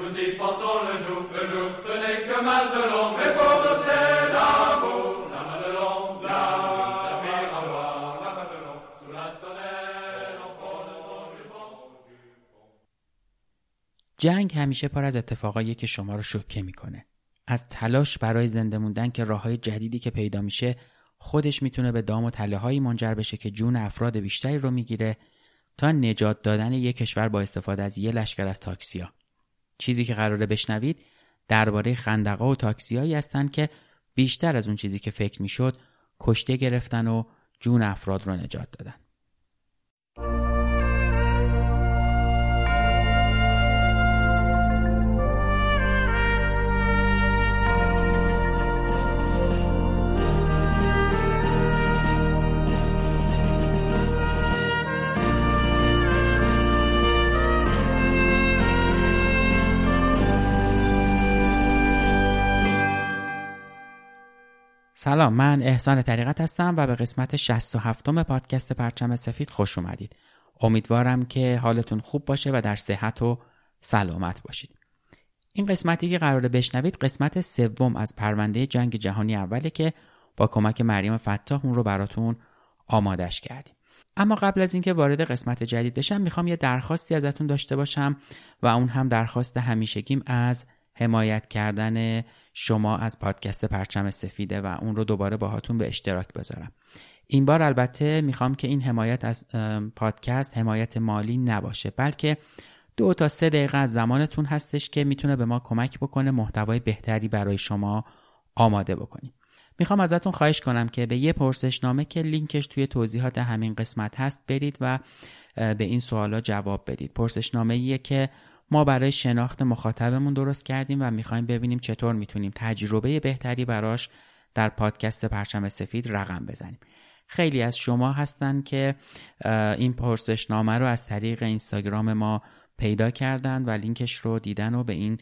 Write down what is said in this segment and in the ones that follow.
nous y pensons le jour, le jour, ce n'est que Madelon, mais pour nous c'est l'amour, la Madelon, la servir à boire, la Madelon, sous la tonnelle, son jupon. جنگ همیشه پر از اتفاقایی که شما رو شوکه می‌کنه. از تلاش برای زنده موندن که راههای جدیدی که پیدا میشه خودش می‌تونه به دام و تله هایی منجر بشه که جون افراد بیشتری رو می‌گیره تا نجات دادن یک کشور با استفاده از یه لشکر از تاکسیا. چیزی که قراره بشنوید درباره خندقا و تاکسیایی هستند که بیشتر از اون چیزی که فکر می‌شد کشته گرفتن و جون افراد رو نجات دادن. سلام من احسان طریقت هستم و به قسمت 67 م پادکست پرچم سفید خوش اومدید. امیدوارم که حالتون خوب باشه و در صحت و سلامت باشید. این قسمتی که قراره بشنوید قسمت سوم از پرونده جنگ جهانی اوله که با کمک مریم فتاح اون رو براتون آمادش کردیم. اما قبل از اینکه وارد قسمت جدید بشم می‌خوام یه درخواستی ازتون داشته باشم و اون هم درخواست همیشگیم از حمایت کردن شما از پادکست پرچم سفیده و اون رو دوباره باهاتون به اشتراک بذارم. این بار البته می‌خوام که این حمایت از پادکست حمایت مالی نباشه بلکه دو تا سه دقیقه از زمانتون هستش که می‌تونه به ما کمک بکنه محتوای بهتری برای شما آماده بکنیم. می‌خوام ازتون خواهش کنم که به یه پرسشنامه که لینکش توی توضیحات همین قسمت هست برید و به این سوالا جواب بدید. پرسشنامه ایه که ما برای شناخت مخاطبمون درست کردیم و می‌خوایم ببینیم چطور می‌تونیم تجربه بهتری براش در پادکست پرچم سفید رقم بزنیم. خیلی از شما هستن که این پرسشنامه رو از طریق اینستاگرام ما پیدا کردن و لینکش رو دیدن و به این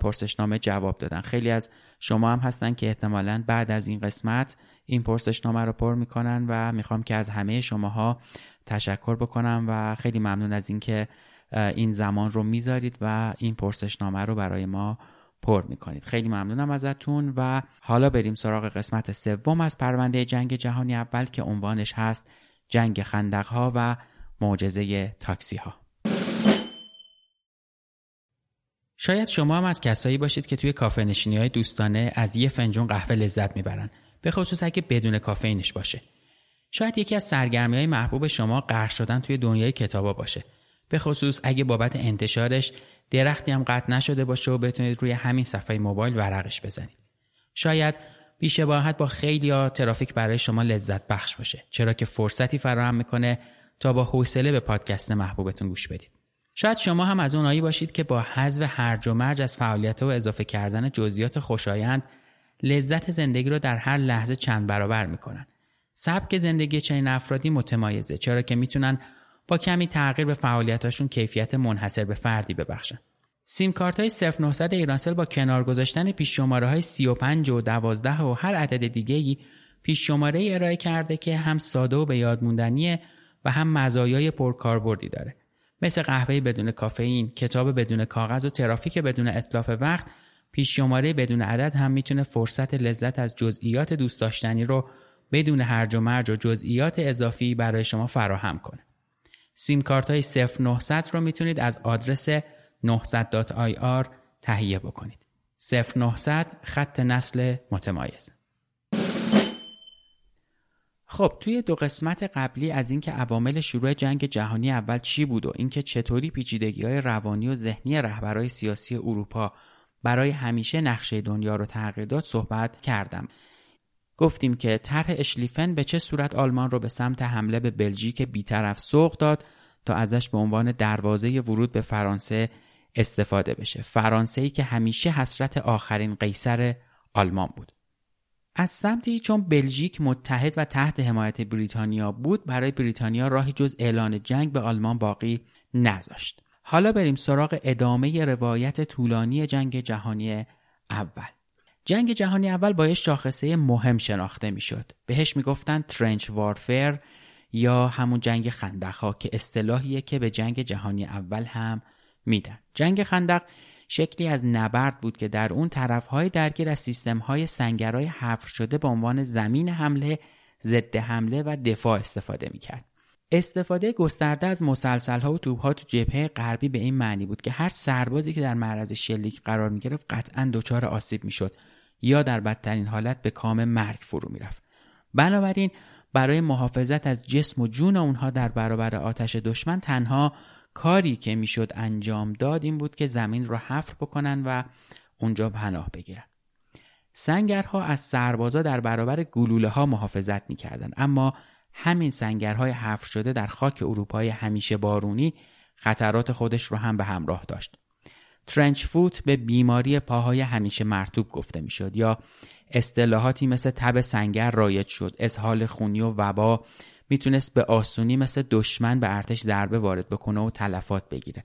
پرسشنامه جواب دادن. خیلی از شما هم هستن که احتمالا بعد از این قسمت این پرسشنامه رو پر می‌کنن و می‌خوام که از همه شماها تشکر بکنم و خیلی ممنون از اینکه این زمان رو می‌ذارید و این پرسشنامه رو برای ما پر می‌کنید. خیلی ممنونم ازتون و حالا بریم سراغ قسمت سوم از پرونده جنگ جهانی اول که عنوانش هست جنگ خندقها و معجزه تاکسی ها شاید شما هم از کسایی باشید که توی کافه نشینی های دوستانه از یه فنجون قهوه لذت می‌برن به خصوص اگه بدون کافئینش باشه. شاید یکی از سرگرمی های محبوب شما غرق شدن توی دنیای کتابا باشه. به خصوص اگه بابت انتشارش درختی هم قطع نشده باشه و بتونید روی همین صفحه موبایل ورقش بزنید. شاید بیشباهت با خیلی ها ترافیک برای شما لذت بخش باشه چرا که فرصتی فراهم می‌کنه تا با حوصله به پادکست محبوبتون گوش بدید. شاید شما هم از اونایی باشید که با حذف هرج و مرج از فعالیت و اضافه کردن جزئیات خوشایند لذت زندگی رو در هر لحظه چند برابر می‌کنن. سبک زندگی چنین افرادی متمایزه چرا که می‌تونن با کمی تغییر به فعالیتاشون کیفیت منحصر به فردی ببخشن. سیم کارت های 0900 ایرانسل با کنار گذاشتن پیش شماره های 35 و 12 و هر عدد دیگه ای پیش شماره ای ارائه کرده که هم ساده و به یاد موندنیه و هم مزایای پرکاربردی داره. مثل قهوه بدون کافئین، کتاب بدون کاغذ و ترافیک بدون اطلاف وقت، پیش شماره بدون عدد هم می‌تونه فرصت لذت از جزئیات دوست داشتنی رو بدون هرج و مرج و جزئیات اضافی برای شما فراهم کنه. سیم کارت های 0900 رو می‌تونید از آدرس 900.ir تهیه بکنید. 0900 خط نسل متمایز. خب توی دو قسمت قبلی از اینکه عوامل شروع جنگ جهانی اول چی بود و اینکه چطوری پیچیدگی های روانی و ذهنی رهبرای سیاسی اروپا برای همیشه نقشه دنیا رو تغییر داد صحبت کردم گفتیم که طرح اشلیفن به چه صورت آلمان رو به سمت حمله به بلژیک بیطرف سوق داد تا ازش به عنوان دروازه ورود به فرانسه استفاده بشه. فرانسه ای که همیشه حسرت آخرین قیصر آلمان بود. از سمتی چون بلژیک متحد و تحت حمایت بریتانیا بود برای بریتانیا راهی جز اعلان جنگ به آلمان باقی نذاشت. حالا بریم سراغ ادامه روایت طولانی جنگ جهانی اول. جنگ جهانی اول با یه شاخصه مهم شناخته می‌شد. بهش می‌گفتن ترنچ وارفر یا همون جنگ خندق ها که اصطلاحیه که به جنگ جهانی اول هم میدن. جنگ خندق شکلی از نبرد بود که در اون طرفهای درگیر از سیستمهای سنگرهای حفر شده به عنوان زمین حمله ضد حمله و دفاع استفاده می‌کرد. استفاده گسترده از مسلسل ها و توپ ها تو جبهه غربی به این معنی بود که هر سربازی که در معرض شلیک قرار می گرفت قطعا دچار آسیب می‌شد یا در بدترین حالت به کام مرگ فرو می‌رفت. بنابراین برای محافظت از جسم و جون اونها در برابر آتش دشمن تنها کاری که می‌شد انجام داد این بود که زمین رو حفر بکنن و اونجا پناه بگیرن. سنگرها از سربازا در برابر گلوله ها محافظت می‌کردند اما همین سنگرهای حفر شده در خاک اروپای همیشه بارونی خطرات خودش رو هم به همراه داشت. ترنچ فوت به بیماری پاهای همیشه مرتوب گفته می‌شد یا اصطلاحاتی مثل تب سنگر رایج شد. اسهال خونی و وبا می‌تونست به آسونی مثل دشمن به ارتش ضربه وارد بکنه و تلفات بگیره.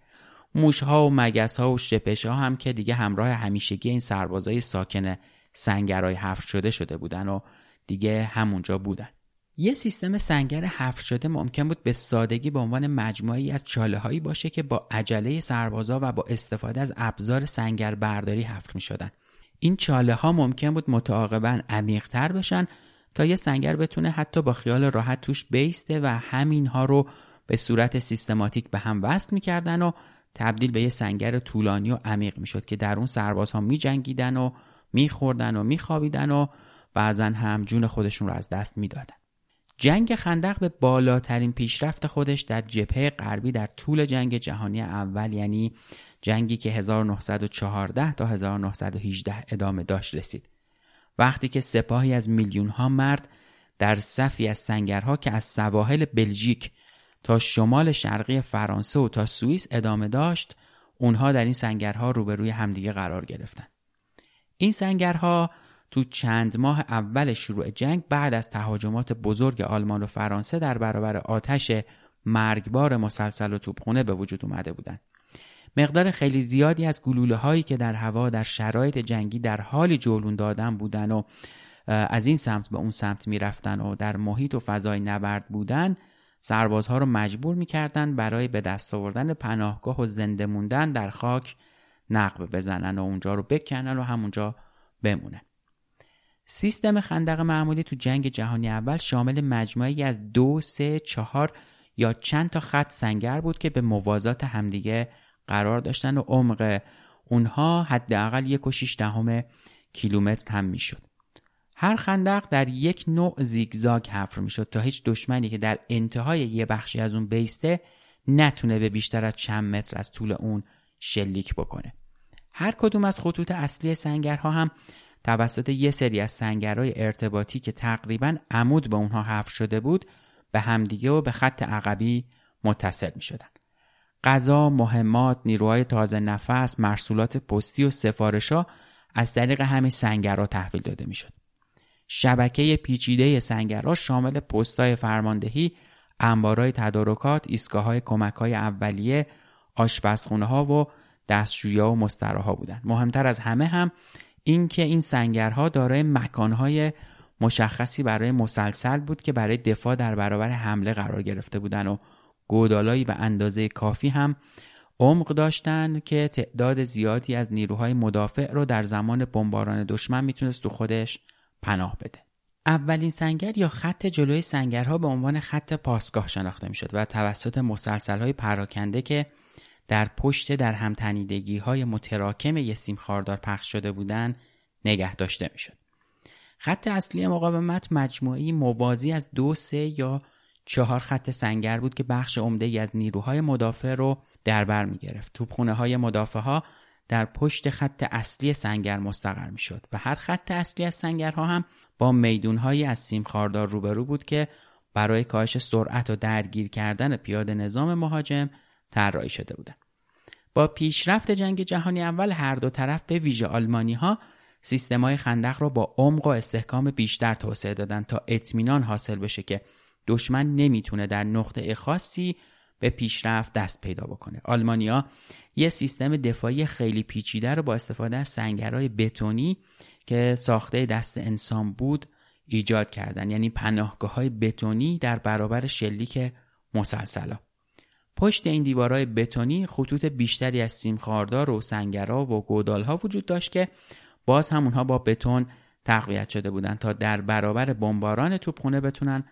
موشها و مگسها و شپش ها هم که دیگه همراه همیشگی این سربازای ساکن سنگرهای حفر شده شده بودن و دیگه همونجا بودن. یه سیستم سنگر حفر شده ممکن بود به سادگی به عنوان مجموعی از چاله هایی باشه که با عجله سربازا و با استفاده از ابزار سنگر برداری حفر می شدن. این چاله ها ممکن بود متعاقبا عمیقتر بشن تا یه سنگر بتونه حتی با خیال راحت توش بیسته و همینها رو به صورت سیستماتیک به هم وصل می‌کردن و تبدیل به یه سنگر طولانی و عمیق می‌شد که در اون سربازها میجنگیدن و میخوردن و میخوابیدن و بعضا هم جون خودشون رو از دست می‌دادن جنگ خندق به بالاترین پیشرفت خودش در جبهه غربی در طول جنگ جهانی اول یعنی جنگی که 1914 تا 1918 ادامه داشت رسید. وقتی که سپاهی از میلیون ها مرد در صفی از سنگرها که از سواحل بلژیک تا شمال شرقی فرانسه و تا سوئیس ادامه داشت اونها در این سنگرها روبروی همدیگه قرار گرفتن. این سنگرها تو چند ماه اول شروع جنگ بعد از تهاجمات بزرگ آلمان و فرانسه در برابر آتش مرگبار مسلسل و توپخونه به وجود اومده بودند. مقدار خیلی زیادی از گلوله هایی که در هوا در شرایط جنگی در حالی جولون دادن بودن و از این سمت به اون سمت می‌رفتن و در محیط و فضای نبرد بودن سربازها رو مجبور می‌کردن برای به دست آوردن پناهگاه و زنده موندن در خاک نقب بزنن و اونجا رو بکنن و همونجا بمونن سیستم خندق معمولی تو جنگ جهانی اول شامل مجموعی از دو، سه، چهار یا چند تا خط سنگر بود که به موازات همدیگه قرار داشتن و عمق اونها حداقل یک و شیش دهم کیلومتر هم می‌شد. هر خندق در یک نوع زیگزاگ حفر می‌شد تا هیچ دشمنی که در انتهای یه بخشی از اون بیسته نتونه به بیشتر از چند متر از طول اون شلیک بکنه. هر کدوم از خطوط اصلی سنگرها هم توسط یه سری از سنگرهای ارتباطی که تقریبا عمود به اونها حفر شده بود به همدیگه و به خط عقبی متصل می شدن. غذا، مهمات، نیروهای تازه نفس، مرسولات پستی و سفارشا از طریق همین سنگرها تحویل داده می شد. شبکه پیچیده سنگرها شامل پستای فرماندهی، انبارهای تدارکات، ایستگاه های کمک های اولیه، آشپزخونه ها و دستشویی و مستراها بودند. مهمتر از همه هم اینکه این سنگرها دارای مکانهای مشخصی برای مسلسل بود که برای دفاع در برابر حمله قرار گرفته بودن و گودالایی به اندازه کافی هم عمق داشتن که تعداد زیادی از نیروهای مدافع رو در زمان بمباران دشمن می‌تونست تو خودش پناه بده. اولین سنگر یا خط جلوی سنگرها به عنوان خط پاسگاه شناخته می شد و توسط مسلسل های پراکنده که در پشت در همتنیدگی های متراکم سیم خاردار پخش شده بودند نگه داشته می شد. خط اصلی مقاومت مجموعی موازی از دو سه یا چهار خط سنگر بود که بخش عمده ای از نیروهای مدافع رو در بر می گرفت. توپخونه های مدافع ها در پشت خط اصلی سنگر مستقر می شد و هر خط اصلی از سنگرها هم با میدونهایی از سیم خاردار روبرو بود که برای کاهش سرعت و درگیر کردن پیاده نظام مهاجم طراحی شده بودند. با پیشرفت جنگ جهانی اول هر دو طرف به ویژه آلمانی ها های خندق را با عمق و استحکام بیشتر توسعه دادن تا اطمینان حاصل بشه که دشمن نمی‌تونه در نقطه خاصی به پیشرفت دست پیدا بکنه. آلمانیا یه سیستم دفاعی خیلی پیچیده رو با استفاده از سنگرهای بتونی که ساخته دست انسان بود ایجاد کردن. یعنی پناهگاه های بتونی در برابر شلیک مسلسلا پشت این دیوارهای بتونی خطوط بیشتری از سیم خاردار و سنگرها و گودالها وجود داشت که باز هم اونها با بتون تقویت شده بودن تا در برابر بمباران توپخونه بتونن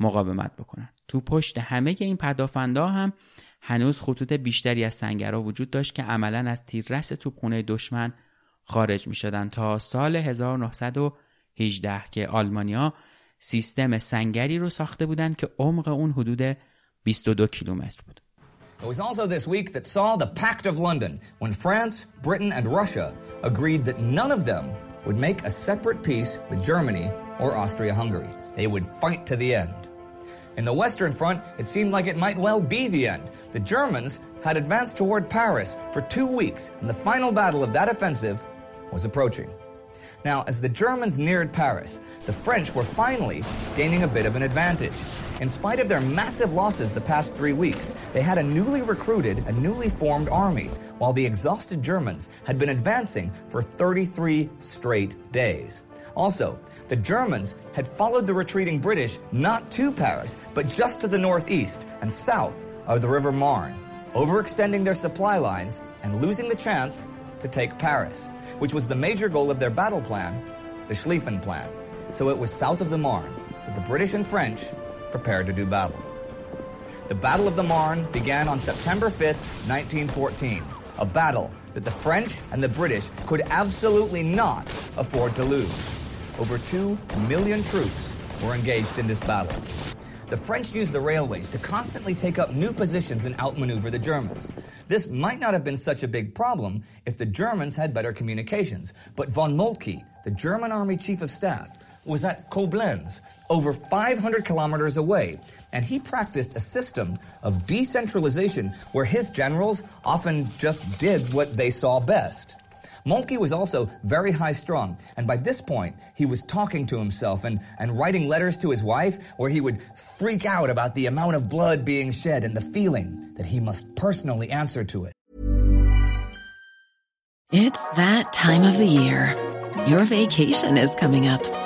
مقاومت بکنن تو پشت همه این پدافندا هم هنوز خطوط بیشتری از سنگرها وجود داشت که عملا از تیررس توپخونه دشمن خارج می شدن تا سال 1918 که آلمانیا سیستم سنگری رو ساخته بودند که عمق اون حدود 22 کیلومتر بود. It was also this week that saw the Pact of London when France, Britain, and Russia agreed that none of them would make a separate peace with Germany or Austria Hungary. They would fight to the end. In the Western Front, it seemed like it might well be the end. The Germans had advanced toward Paris for two weeks, and the final battle of that offensive was approaching. Now, as the Germans neared Paris, the French were finally gaining a bit of an advantage. In spite of their massive losses the past three weeks, they had a newly recruited and newly formed army, while the exhausted Germans had been advancing for 33 straight days. Also, the Germans had followed the retreating British not to Paris, but just to the northeast and south of the River Marne, overextending their supply lines and losing the chance to take Paris, which was the major goal of their battle plan, the Schlieffen Plan. So it was south of the Marne that the British and French prepared to do battle. The Battle of the Marne began on September 5th, 1914, a battle that the French and the British could absolutely not afford to lose. Over two million troops were engaged in this battle. The French used the railways to constantly take up new positions and outmaneuver the Germans. This might not have been such a big problem if the Germans had better communications, but von Moltke, the German army chief of staff, was at Koblenz, over 500 kilometers away, and he practiced a system of decentralization where his generals often just did what they saw best. Moltke was also very high strung, and by this point, he was talking to himself and, and writing letters to his wife where he would freak out about the amount of blood being shed and the feeling that he must personally answer to it. It's that time of the year. Your vacation is coming up.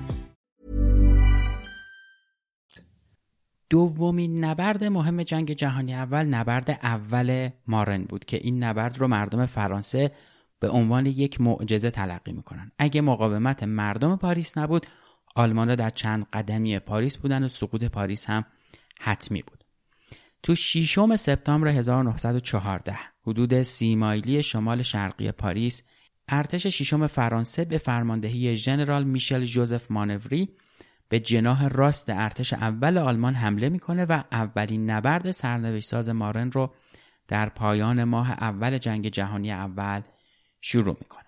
دومین نبرد مهم جنگ جهانی اول نبرد اول مارن بود که این نبرد رو مردم فرانسه به عنوان یک معجزه تلقی می‌کنن. اگه مقاومت مردم پاریس نبود آلمان در چند قدمی پاریس بودن و سقوط پاریس هم حتمی بود. تو شیشم سپتامبر 1914 حدود سی مایلی شمال شرقی پاریس ارتش شیشم فرانسه به فرماندهی ژنرال میشل جوزف مانوری به جناح راست ارتش اول آلمان حمله می‌کنه و اولین نبرد سرنوشت ساز مارن رو در پایان ماه اول جنگ جهانی اول شروع می‌کنه.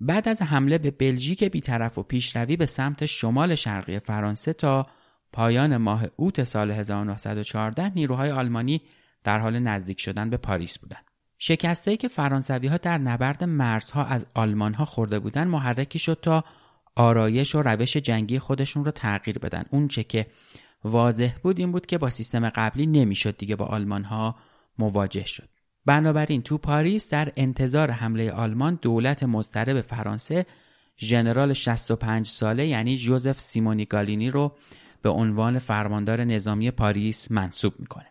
بعد از حمله به بلژیک بیطرف و پیشروی به سمت شمال شرقی فرانسه تا پایان ماه اوت سال 1914 نیروهای آلمانی در حال نزدیک شدن به پاریس بودند. شکستهایی که فرانسوی ها در نبرد مرزها از آلمان ها خورده بودند محرکی شد تا آرایش و روش جنگی خودشون رو تغییر بدن. اون چه که واضح بود این بود که با سیستم قبلی نمی‌شد دیگه با آلمان ها مواجه شد. بنابراین تو پاریس در انتظار حمله آلمان دولت مضطرب فرانسه ژنرال 65 ساله یعنی جوزف سیمونی گالینی رو به عنوان فرماندار نظامی پاریس منصوب می‌کنه.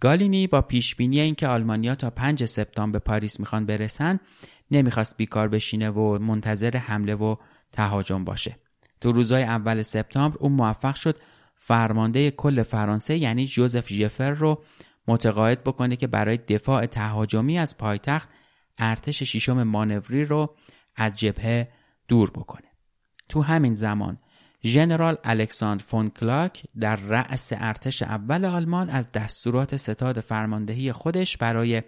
گالینی با پیش بینی اینکه آلمانیا تا 5 سپتامبر به پاریس می‌خوان برسن نمی‌خواست بیکار بشینه و منتظر حمله و تهاجم باشه. تو روزهای اول سپتامبر اون موفق شد فرمانده کل فرانسه یعنی جوزف ژفر رو متقاعد بکنه که برای دفاع تهاجمی از پایتخت ارتش ششم مانوری رو از جبهه دور بکنه. تو همین زمان ژنرال الکساندر فون کلاک در رأس ارتش اول آلمان از دستورات ستاد فرماندهی خودش برای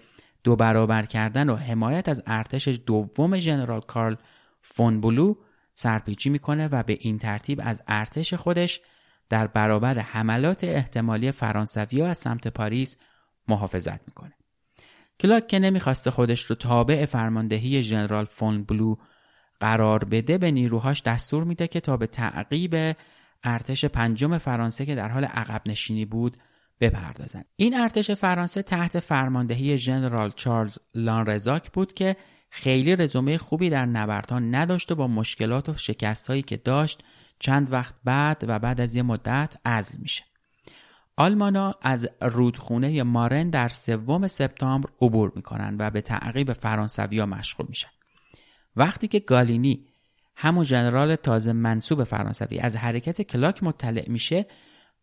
دو برابر کردن و حمایت از ارتش دوم ژنرال کارل فون بولو سرپیچی می‌کنه و به این ترتیب از ارتش خودش در برابر حملات احتمالی فرانسوی از سمت پاریس محافظت می‌کنه. کلاک که نمی‌خواسته خودش رو تابع فرماندهی ژنرال فون بولو قرار بده به نیروهاش دستور میده که تا به تعقیب ارتش پنجم فرانسه که در حال عقب نشینی بود بپردازند. این ارتش فرانسه تحت فرماندهی ژنرال چارلز لانرزاک بود که خیلی رزومه خوبی در نبردها نداشت و با مشکلات و شکست هایی که داشت چند وقت بعد و بعد از یه مدت ازل میشه. آلمانا از رودخونه مارن در سوم سپتامبر عبور می‌کنن و به تعقیب فرانسویا مشغول میشن. وقتی که گالینی همون ژنرال تازه منصوب فرانسوی از حرکت کلاک مطلع میشه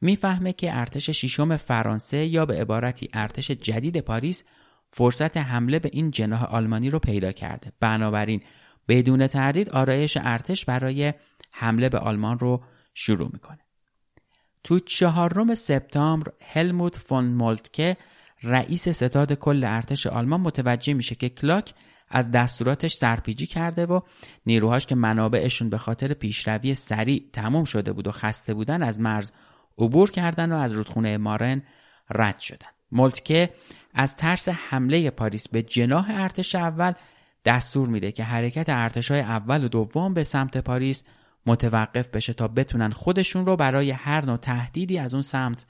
می‌فهمه که ارتش ششم فرانسه یا به عبارتی ارتش جدید پاریس فرصت حمله به این جناح آلمانی رو پیدا کرده. بنابراین بدون تردید آرایش ارتش برای حمله به آلمان رو شروع می‌کنه. تو چهارم سپتامبر هلموت فون مولتکه رئیس ستاد کل ارتش آلمان متوجه میشه که کلاک از دستوراتش سرپیجی کرده و نیروهاش که منابعشون به خاطر پیشروی سریع تموم شده بود و خسته بودن از مرز عبور کردن و از رودخونه مارن رد شدن. مولتکه از ترس حمله پاریس به جناح ارتش اول دستور میده که حرکت ارتشای اول و دوم به سمت پاریس متوقف بشه تا بتونن خودشون رو برای هر نوع تهدیدی از اون سمت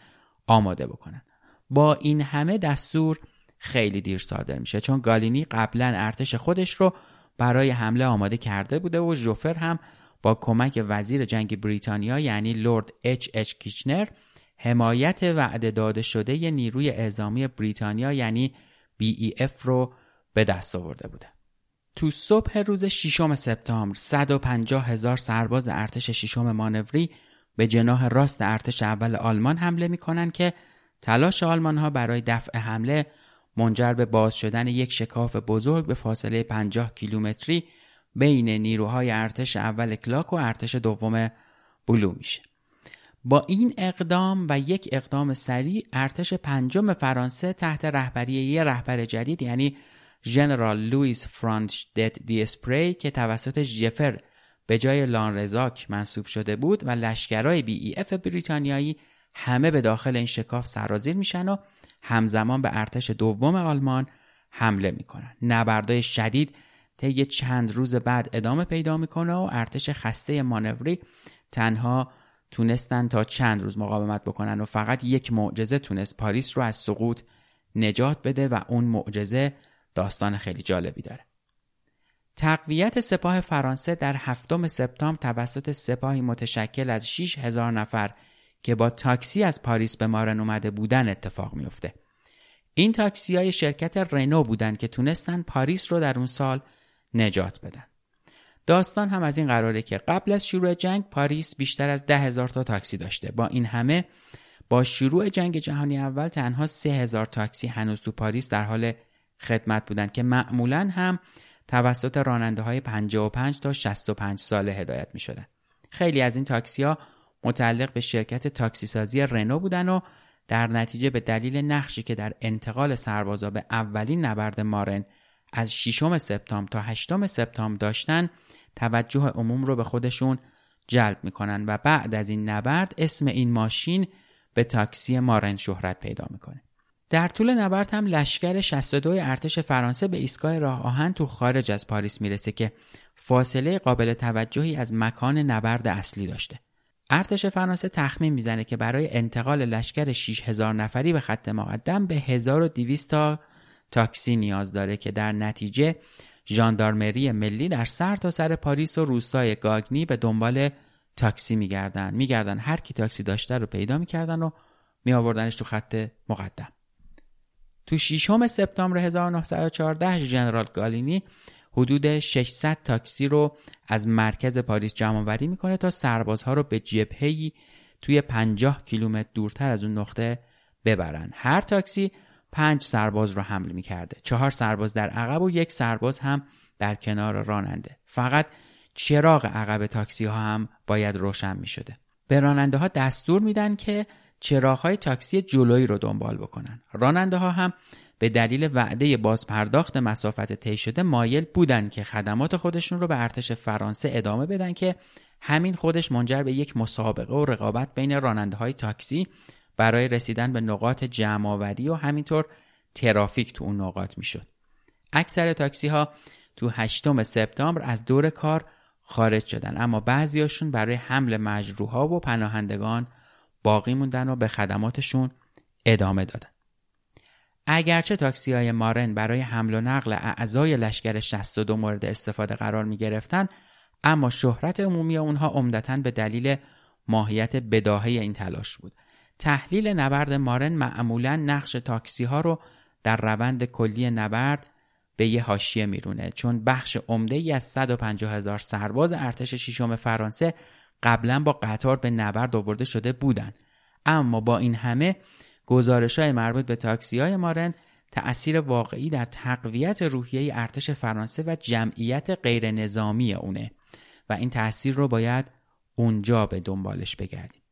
آماده بکنن. با این همه دستور خیلی دیر صادر میشه چون گالینی قبلا ارتش خودش رو برای حمله آماده کرده بوده و جوفر هم با کمک وزیر جنگ بریتانیا یعنی لورد اچ اچ کیچنر حمایت وعده داده شده نیروی اعزامی بریتانیا یعنی BEF رو به دست آورده بوده. تو صبح روز 6 سپتامبر 150 هزار سرباز ارتش ششم مانوری به جناح راست ارتش اول آلمان حمله می‌کنن که تلاش آلمان ها برای دفع حمله منجر به باز شدن یک شکاف بزرگ به فاصله 50 کیلومتری بین نیروهای ارتش اول کلاک و ارتش دوم بلو میشه. با این اقدام و یک اقدام سریع ارتش پنجم فرانسه تحت رهبری یه رهبر جدید یعنی ژنرال لوئیس فرانشدت دیسپری که توسط جفر به جای لانرزاک منصوب شده بود و لشکرهای بی ای اف بریتانیایی همه به داخل این شکاف سرازیر میشن و همزمان به ارتش دوم آلمان حمله می‌کنن. نبردای شدید طی چند روز بعد ادامه پیدا می‌کنه و ارتش خسته مانوری تنها تونستن تا چند روز مقاومت بکنن و فقط یک معجزه تونست پاریس رو از سقوط نجات بده و اون معجزه داستان خیلی جالبی داره. تقویت سپاه فرانسه در هفتم سپتامبر توسط سپاهی متشکل از 6 هزار نفر که با تاکسی از پاریس به مارن اومده بودن اتفاق میفته. این تاکسی های شرکت رنو بودن که تونستن پاریس رو در اون سال نجات بدن. داستان هم از این قراره که قبل از شروع جنگ پاریس بیشتر از ده هزار تا تاکسی داشته با این همه با شروع جنگ جهانی اول تنها سه هزار تاکسی هنوز تو پاریس در حال خدمت بودند که معمولا هم توسط راننده های 55 تا 65 ساله هدایت می شدن. خیلی از این تاکسی ها متعلق به شرکت تاکسیسازی رنو بودن و در نتیجه به دلیل نقشی که در انتقال سربازا به اولین نبرد مارن از 6 سپتامبر تا 8 سپتامبر داشتن توجه عموم رو به خودشون جلب می‌کنن و بعد از این نبرد اسم این ماشین به تاکسی مارن شهرت پیدا می‌کنه. در طول نبرد هم لشکر 62 ارتش فرانسه به ایستگاه راه آهن تو خارج از پاریس می‌رسه که فاصله قابل توجهی از مکان نبرد اصلی داشته. ارتش فرانسه تخمین می‌زنه که برای انتقال لشکر 6000 نفری به خط مقدم به 1200 تا تاکسی نیاز داره که در نتیجه ژاندارمری ملی در سر تا سر پاریس و روستای گاگنی به دنبال تاکسی میگردن. میگردن. هر کی تاکسی داشته رو پیدا می‌کردن و میآوردنش تو خط مقدم. تو 6 سپتامبر 1914 ژنرال گالینی حدود 600 تاکسی رو از مرکز پاریس جمع آوری می‌کنه تا سربازها رو به جبهه‌ای توی 50 کیلومتر دورتر از اون نقطه ببرن. هر تاکسی پنج سرباز رو حمل می‌کرده چهار سرباز در عقب و یک سرباز هم در کنار راننده فقط چراغ عقب تاکسی ها هم باید روشن می شده. به راننده ها دستور میدن که چراغ های تاکسی جلویی رو دنبال بکنن. راننده ها هم به دلیل وعده بازپرداخت مسافت طی شده مایل بودن که خدمات خودشون رو به ارتش فرانسه ادامه بدن که همین خودش منجر به یک مسابقه و رقابت بین راننده های تاکسی برای رسیدن به نقاط جمعآوری و همینطور ترافیک تو اون نقاط می‌شد. اکثر تاکسی ها تو 8 سپتامبر از دور کار خارج شدن اما بعضیاشون برای حمل مجروحا و پناهندگان باقی موندن و به خدماتشون ادامه دادن. اگرچه تاکسی های مارن برای حمل و نقل اعضای لشکر 62 مورد استفاده قرار می گرفتن اما شهرت عمومی اونها عمدتا به دلیل ماهیت بداهه این تلاش بود. تحلیل نبرد مارن معمولا نقش تاکسی ها رو در روند کلی نبرد به یه حاشیه میرونه. چون بخش عمده ای از 150 هزار سرباز ارتش ششم فرانسه قبلا با قطار به نبرد آورده شده بودند اما با این همه گزارش های مربوط به تاکسی های مارن تأثیر واقعی در تقویت روحیه ارتش فرانسه و جمعیت غیر نظامی اونه و این تأثیر رو باید اونجا به دنبالش بگردیم.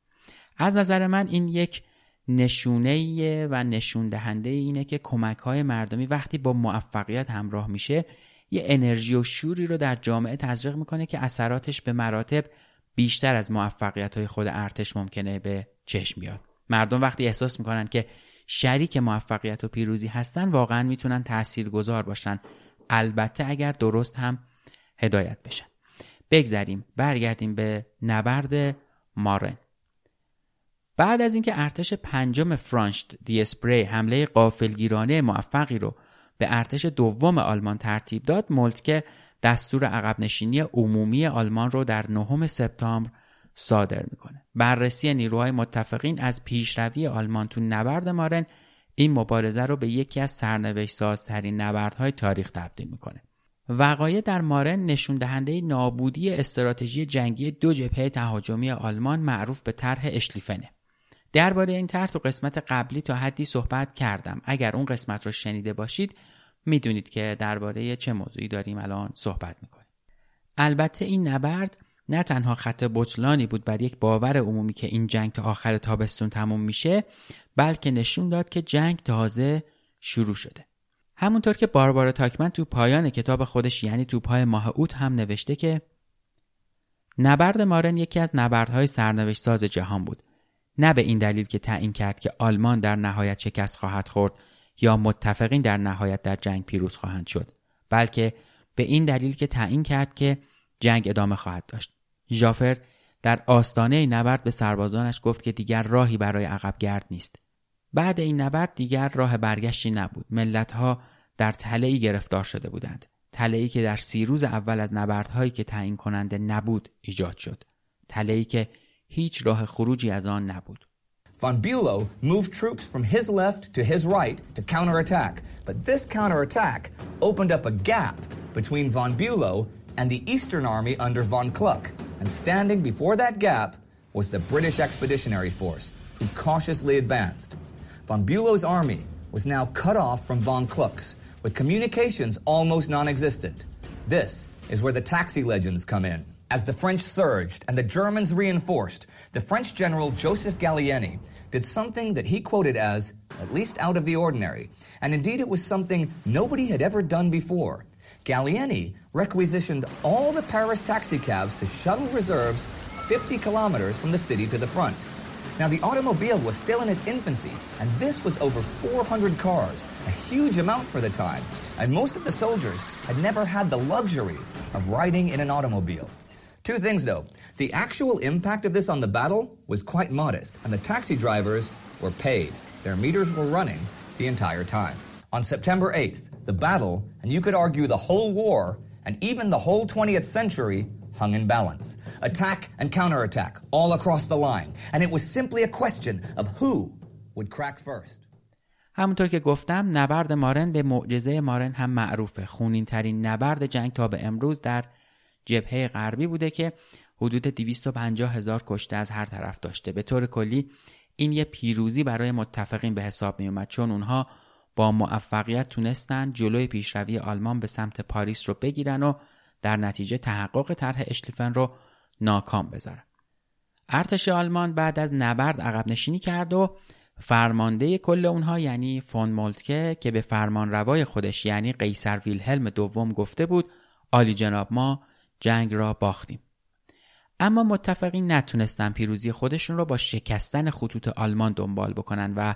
از نظر من این یک نشونه و نشون دهنده اینه که کمک های مردمی وقتی با موفقیت همراه میشه یه انرژی و شوری رو در جامعه تزریق می‌کنه که اثراتش به مراتب بیشتر از موفقیت های خود ارتش ممکنه به چشم بیاد. مردم وقتی احساس می‌کنن که شریک موفقیت و پیروزی هستن واقعا می‌تونن گذار باشن. البته اگر درست هم هدایت بشن. بگذریم برگردیم به نبرد مارن. بعد از اینکه ارتش پنجم فرانشت دیسپری حمله قافلگیرانه موفقی رو به ارتش دوم آلمان ترتیب داد مولتکه دستور عقب نشینی عمومی آلمان رو در نهم سپتامبر صادر می‌کنه. بررسی نیروهای متفقین از پیشروی آلمان تو نبرد مارن این مبارزه رو به یکی از سرنوشت سازترین نبردهای تاریخ تبدیل می‌کنه. وقایع در مارن نشون دهنده نابودی استراتژی جنگی دو جبهه تهاجمی آلمان معروف به طرح اشلیفنه. درباره این طرح تو قسمت قبلی تا حدی صحبت کردم. اگر اون قسمت رو شنیده باشید می‌دونید که درباره چه موضوعی داریم الان صحبت می‌کنیم. البته این نبرد نه تنها خط بطلانی بود بر یک باور عمومی که این جنگ تا آخر تابستون تموم میشه بلکه نشون داد که جنگ تازه شروع شده. همونطور که باربارا تاکمن تو پایان کتاب خودش یعنی تو پای ماه اوت هم نوشته که نبرد مارن یکی از نبردهای سرنوشت ساز جهان بود. نه به این دلیل که تعیین کرد که آلمان در نهایت شکست خواهد خورد یا متفقین در نهایت در جنگ پیروز خواهند شد بلکه به این دلیل که تعیین کرد که جنگ ادامه خواهد داشت. ژافر در آستانه نبرد به سربازانش گفت که دیگر راهی برای عقب گرد نیست. بعد این نبرد دیگر راه برگشتی نبود. ملتها در تله گرفتار شده بودند. تله که در سی روز اول از نبردهایی که تعیین کننده نبود ایجاد شد. تله که هیچ راه خروجی از آن نبود. Von Bülow moved troops from his left to his right to counterattack, but this counterattack opened up a gap between von Bülow and the Eastern Army under von Kluck, and standing before that gap was the British Expeditionary Force, who cautiously advanced. Von Bülow's army was now cut off from von Kluck's, with communications almost non-existent. This is where the taxi legends come in. As the French surged and the Germans reinforced, the French general Joseph Gallieni did something that he quoted as at least out of the ordinary, and indeed it was something nobody had ever done before. Gallieni requisitioned all the Paris taxicabs to shuttle reserves 50 kilometers from the city to the front. Now, the automobile was still in its infancy, and this was over 400 cars, a huge amount for the time, and most of the soldiers had never had the luxury of riding in an automobile. Two things, though. The actual impact of this on the battle was quite modest, and the taxi drivers were paid. Their meters were running the entire time. On September 8th, the battle, and you could argue the whole war, and even the whole 20th century, hung in balance. Attack and counterattack all across the line, and it was simply a question of who would crack first. همونطور که گفتم نبرد مارن به معجزه مارن هم معروفه خونین ترین نبرد جنگ تا به امروز در جبهه غربی بوده که حدود 250 هزار کشته از هر طرف داشته. به طور کلی این یه پیروزی برای متفقین به حساب می اومد چون اونها با موفقیت تونستن جلوی پیشروی آلمان به سمت پاریس رو بگیرن و در نتیجه تحقق طرح اشلیفن رو ناکام بذارن. ارتش آلمان بعد از نبرد عقب نشینی کرد و فرمانده کل اونها یعنی فون مولتکه که به فرمان روای خودش یعنی قیصر ویلهلم دوم گفته بود آلی جناب ما جنگ را باختیم اما متفقین نتونستن پیروزی خودشون رو با شکستن خطوط آلمان دنبال بکنن و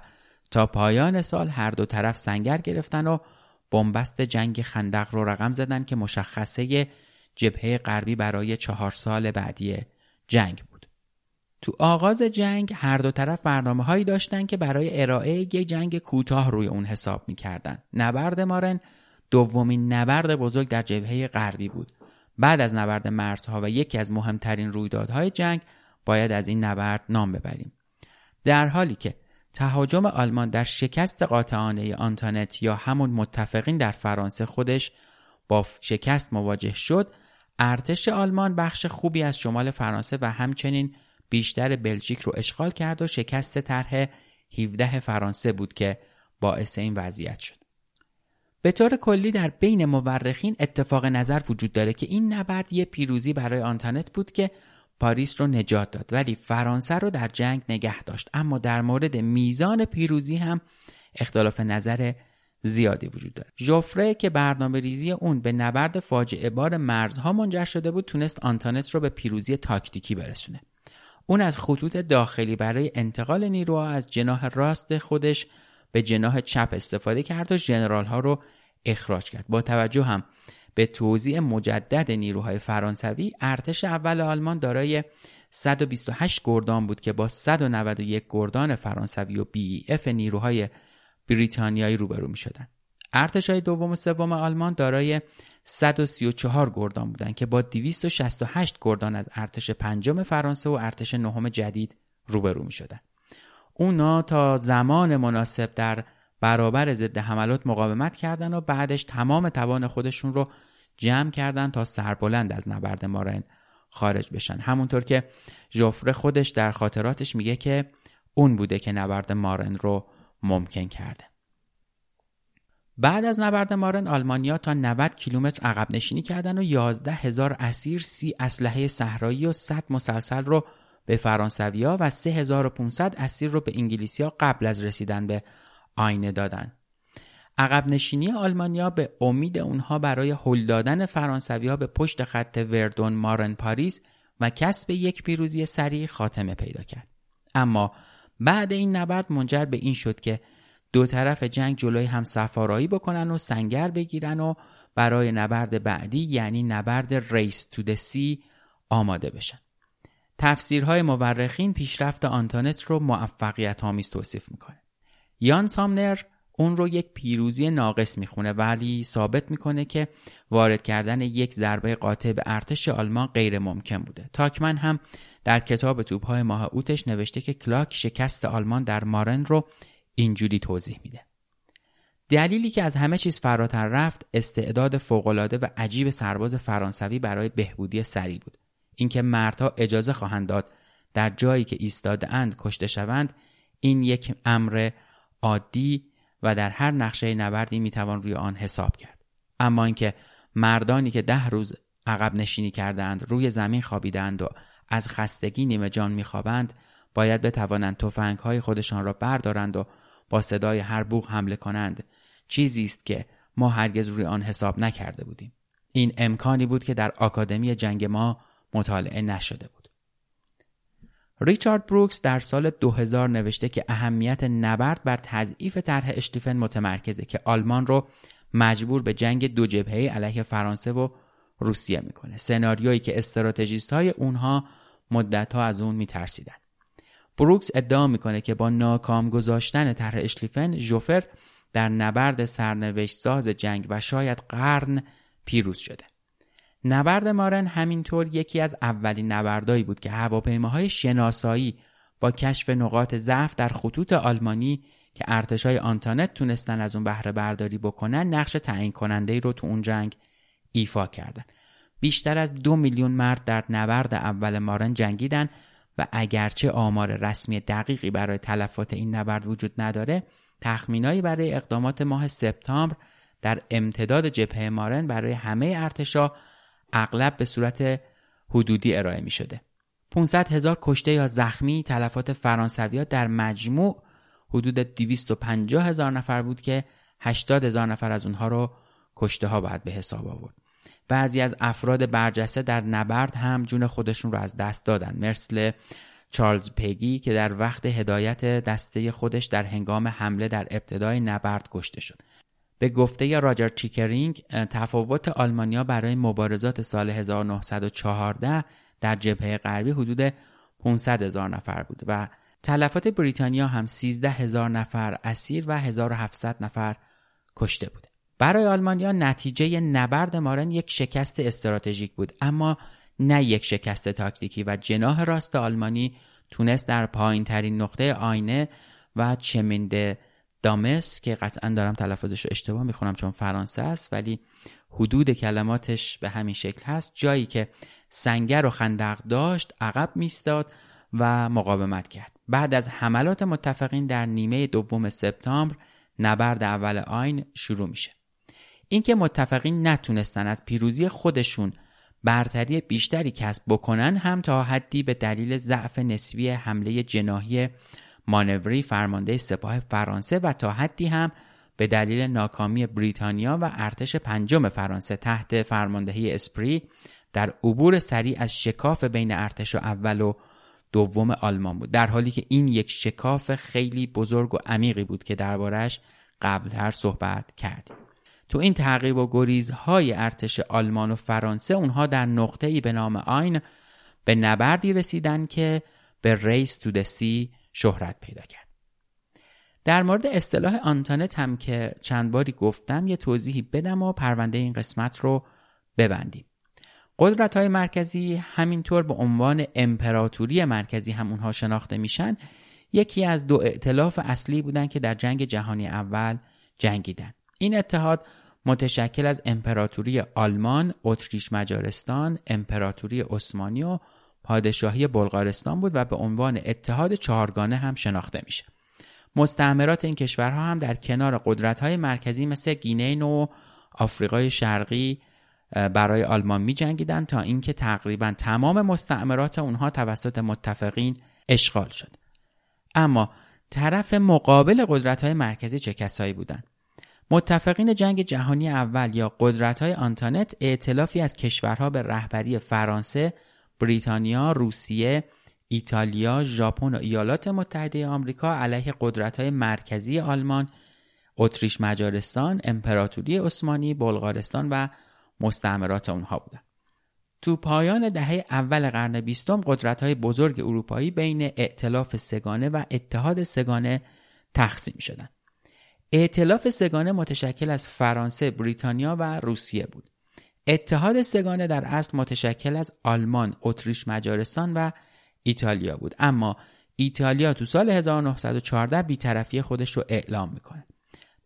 تا پایان سال هر دو طرف سنگر گرفتن و بنبست جنگ خندق رو رقم زدن که مشخصه جبهه غربی برای چهار سال بعدی جنگ بود. تو آغاز جنگ هر دو طرف برنامه هایی داشتن که برای ارائه یک جنگ کوتاه روی اون حساب می‌کردن. نبرد مارن دومین نبرد بزرگ در جبهه غربی بود. بعد از نبرد مرزها و یکی از مهمترین رویدادهای جنگ باید از این نبرد نام ببریم. در حالی که تهاجم آلمان در شکست قاطعانه آنتانت یا همون متفقین در فرانسه خودش با شکست مواجه شد ارتش آلمان بخش خوبی از شمال فرانسه و همچنین بیشتر بلژیک رو اشغال کرد و شکست طرح 17 فرانسه بود که باعث این وضعیت شد. به طور کلی در بین مورخین اتفاق نظر وجود داره که این نبرد یه پیروزی برای آنتانت بود که پاریس رو نجات داد ولی فرانسه رو در جنگ نگه داشت. اما در مورد میزان پیروزی هم اختلاف نظر زیادی وجود داره. ژوفره که برنامه ریزی اون به نبرد فاجعه بار مرزها منجر شده بود تونست آنتانت رو به پیروزی تاکتیکی برسونه. اون از خطوط داخلی برای انتقال نیروها از جناح راست خودش به جناح چپ استفاده کرد و ژنرال ها رو اخراج کرد با توجه هم به توزیع مجدد نیروهای فرانسوی ارتش اول آلمان دارای 128 گردان بود که با 191 گردان فرانسوی و بی اف نیروهای بریتانیایی روبرو می شدن. ارتش های دوم و سوم آلمان دارای 134 گردان بودند که با 268 گردان از ارتش پنجم فرانسه و ارتش نهم جدید روبرو می شدن. اونا تا زمان مناسب در برابر ضد حملات مقاومت کردند و بعدش تمام توان خودشون رو جمع کردن تا سربلند از نبرد مارن خارج بشن. همونطور که ژوفره خودش در خاطراتش میگه که اون بوده که نبرد مارن رو ممکن کرده. بعد از نبرد مارن آلمانیا تا 90 کیلومتر عقب نشینی کردن و 11 هزار اسیر، سی اسلحه صحرایی و 100 مسلسل رو به فرانسویا و 3500 اسیر رو به انگلیسیا قبل از رسیدن به آینه دادن. عقب نشینی آلمانیا به امید اونها برای هل دادن فرانسوی به پشت خط وردون مارن پاریس و کسب یک پیروزی سریع خاتمه پیدا کرد. اما بعد این نبرد منجر به این شد که دو طرف جنگ جلوی هم سفارایی بکنن و سنگر بگیرن و برای نبرد بعدی یعنی نبرد ریس تو دسی آماده بشن. تفسیرهای مورخین پیشرفت آنتونت رو موفقیت آمیز توصیف می‌کنه. یان سامنر اون رو یک پیروزی ناقص می‌خونه ولی ثابت می‌کنه که وارد کردن یک ضربه قاطع به ارتش آلمان غیر ممکن بوده. تاکمن هم در کتاب توپهای ماه اوتش نوشته که کلاک شکست آلمان در مارن رو اینجوری توضیح میده. دلیلی که از همه چیز فراتر رفت استعداد فوقالعاده و عجیب سرباز فرانسوی برای بهبودی سریع بود. اینکه مردها اجازه خواهند داد در جایی که ایستاده اند کشته شوند این یک امر عادی و در هر نقشه نبردی می‌توان روی آن حساب کرد. اما اینکه مردانی که ده روز عقب نشینی کردند روی زمین خوابیدند و از خستگی نیمه جان میخوابند باید بتوانند تفنگ های خودشان را بردارند و با صدای هر بوغ حمله کنند. چیزی است که ما هرگز روی آن حساب نکرده بودیم. این امکانی بود که در آکادمی جنگ ما مطالعه نشده بود. ریچارد بروکس در سال 2000 نوشته که اهمیت نبرد بر تضعیف طرح اشتیفن متمرکزه که آلمان رو مجبور به جنگ دو جبهه علیه فرانسه و روسیه می‌کنه. سناریویی که استراتژیست های اونها مدت ها از اون میترسیدن. بروکس ادعا می‌کنه که با ناکام گذاشتن طرح اشلیفن جوفر در نبرد سرنوشت ساز جنگ و شاید قرن پیروز شده. نبرد مارن همینطور یکی از اولین نبردهایی بود که هواپیماهای شناسایی با کشف نقاط ضعف در خطوط آلمانی که ارتشای آنتانت تونستن از اون بهره برداری بکنن نقش تعیین کننده ای رو تو اون جنگ ایفا کردن. بیشتر از دو میلیون مرد در نبرد اول مارن جنگیدن و اگرچه آمار رسمی دقیقی برای تلفات این نبرد وجود نداره تخمینایی برای اقدامات ماه سپتامبر در امتداد جبهه مارن برای همه ارتشا اغلب به صورت حدودی ارائه می شده. 500 هزار کشته یا زخمی تلفات فرانسوی در مجموع حدود 250 هزار نفر بود که 80 هزار نفر از اونها رو کشته ها باید به حساب آورد. بعضی از افراد برجسته در نبرد هم جون خودشون رو از دست دادن مثل چارلز پیگی که در وقت هدایت دسته خودش در هنگام حمله در ابتدای نبرد کشته شد به گفته راجر چیکرینگ تفاوت آلمانیا برای مبارزات سال 1914 در جبهه غربی حدود 500 هزار نفر بود و تلفات بریتانیا هم 13 هزار نفر اسیر و 1700 نفر کشته بود. برای آلمانیا نتیجه نبرد مارن یک شکست استراتژیک بود اما نه یک شکست تاکتیکی و جناح راست آلمانی تونست در پایین ترین نقطه آینه و چمنده دامس که قطعا دارم تلفظش رو اشتباه می‌خونم چون فرانسه است ولی حدود کلماتش به همین شکل هست. جایی که سنگر و خندق داشت عقب میستاد و مقاومت کرد. بعد از حملات متفقین در نیمه دوم سپتامبر نبرد اول آین شروع میشه. اینکه متفقین نتونستن از پیروزی خودشون برتری بیشتری کسب بکنن هم تا حدی به دلیل ضعف نسبی حمله جناهی مانوری فرمانده سپاه فرانسه و تا حدی هم به دلیل ناکامی بریتانیا و ارتش پنجم فرانسه تحت فرماندهی اسپری در عبور سریع از شکاف بین ارتش و اول و دوم آلمان بود. در حالی که این یک شکاف خیلی بزرگ و عمیقی بود که دربارش قبلتر صحبت کردیم. تو این تعقیب و گریزهای ارتش آلمان و فرانسه اونها در نقطه ای به نام آین به نبردی رسیدن که به ریس تو دسی شهرت پیدا کرد. در مورد اصطلاح آنتانت هم که چند باری گفتم یه توضیحی بدم و پرونده این قسمت رو ببندیم. قدرت های مرکزی همینطور به عنوان امپراتوری مرکزی هم اونها شناخته میشن. یکی از دو ائتلاف اصلی بودن که در جنگ جهانی اول جنگیدن. این اتحاد متشکل از امپراتوری آلمان، اتریش مجارستان، امپراتوری عثمانی و پادشاهی بلغارستان بود و به عنوان اتحاد چهارگانه هم شناخته میشه. مستعمرات این کشورها هم در کنار قدرت‌های مرکزی مثل گینه و آفریقای شرقی برای آلمان می جنگیدن تا اینکه تقریبا تمام مستعمرات اونها توسط متفقین اشغال شد. اما طرف مقابل قدرت های مرکزی چه کسایی بودند؟ متفقین جنگ جهانی اول یا قدرت های آنتانت اعتلافی از کشورها به رهبری فرانسه، بریتانیا، روسیه، ایتالیا، ژاپن و ایالات متحده آمریکا علیه قدرت های مرکزی آلمان، اتریش مجارستان، امپراتوری عثمانی، بلغارستان و مستعمرات اونها بودند. تو پایان دهه اول قرن بیستم قدرت های بزرگ اروپایی بین ائتلاف سگانه و اتحاد سگانه تقسیم شدند. ائتلاف سگانه متشکل از فرانسه، بریتانیا و روسیه بود. اتحاد سگانه در اصل متشکل از آلمان، اتریش مجارستان و ایتالیا بود. اما ایتالیا تو سال 1914 بیطرفی خودش رو اعلام می‌کنه.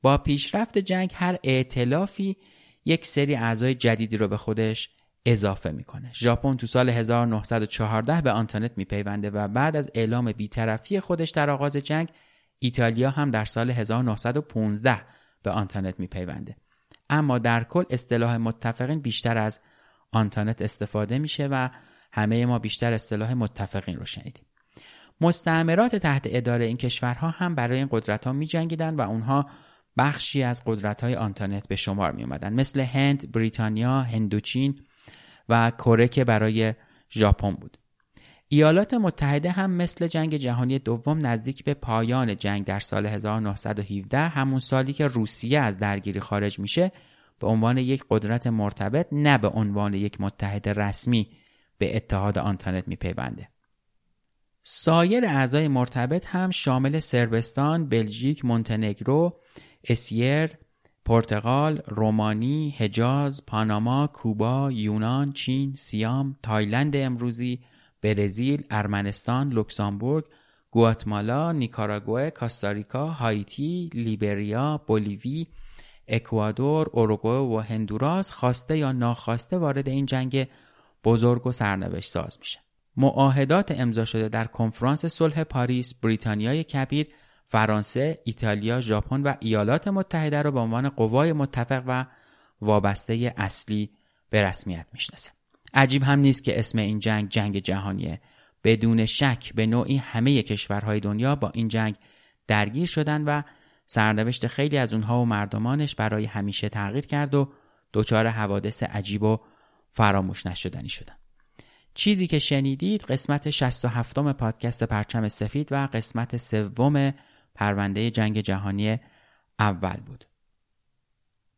با پیشرفت جنگ هر ائتلافی یک سری اعضای جدیدی رو به خودش اضافه می‌کنه. ژاپن تو سال 1914 به آنتانت میپیونده و بعد از اعلام بیطرفی خودش در آغاز جنگ ایتالیا هم در سال 1915 به آنتانت میپیونده. اما در کل اصطلاح متفقین بیشتر از آنتانت استفاده میشه و همه ما بیشتر اصطلاح متفقین رو شنیدیم مستعمرات تحت اداره این کشورها هم برای این قدرت ها می جنگیدن و اونها بخشی از قدرت های آنتانت به شمار می اومدن مثل هند، بریتانیا، هندوچین و کره که برای ژاپن بود. ایالات متحده هم مثل جنگ جهانی دوم نزدیک به پایان جنگ در سال 1917 همون سالی که روسیه از درگیری خارج میشه به عنوان یک قدرت مرتبط نه به عنوان یک متحد رسمی به اتحاد آنتانت میپیونده. سایر اعضای مرتبط هم شامل سربستان، بلژیک، مونتنگرو، عسیر، پرتغال، رومانی، حجاز، پاناما، کوبا، یونان، چین، سیام، تایلند امروزی، برزیل، ارمنستان، لوکزامبورگ، گواتمالا، نیکاراگوئه، کاستاریکا، هایتی، لیبریا، بولیوی، اکوادور، اوروگوئه و هندوراس خواسته یا ناخواسته وارد این جنگ بزرگ و سرنوشت ساز میشه. معاهدات امضا شده در کنفرانس صلح پاریس بریتانیای کبیر فرانسه، ایتالیا، ژاپن و ایالات متحده را به عنوان قوای متفق و وابسته اصلی به رسمیت می‌شناسه. عجیب هم نیست که اسم این جنگ جنگ جهانیه. بدون شک به نوعی همه کشورهای دنیا با این جنگ درگیر شدن و سرنوشت خیلی از اونها و مردمانش برای همیشه تغییر کرد و دچار حوادث عجیب و فراموش نشدنی شدن. چیزی که شنیدید قسمت 67 پادکست پرچم سفید و قسمت سوم پرونده جنگ جهانی اول بود.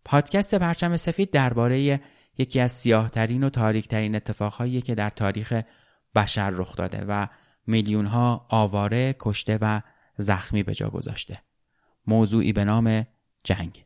پادکست پرچم سفید درباره یکی از سیاهترین و تاریکترین اتفاقهایی که در تاریخ بشر رخ داده و میلیون ها آواره، کشته و زخمی به جا گذاشته. موضوعی به نام جنگ.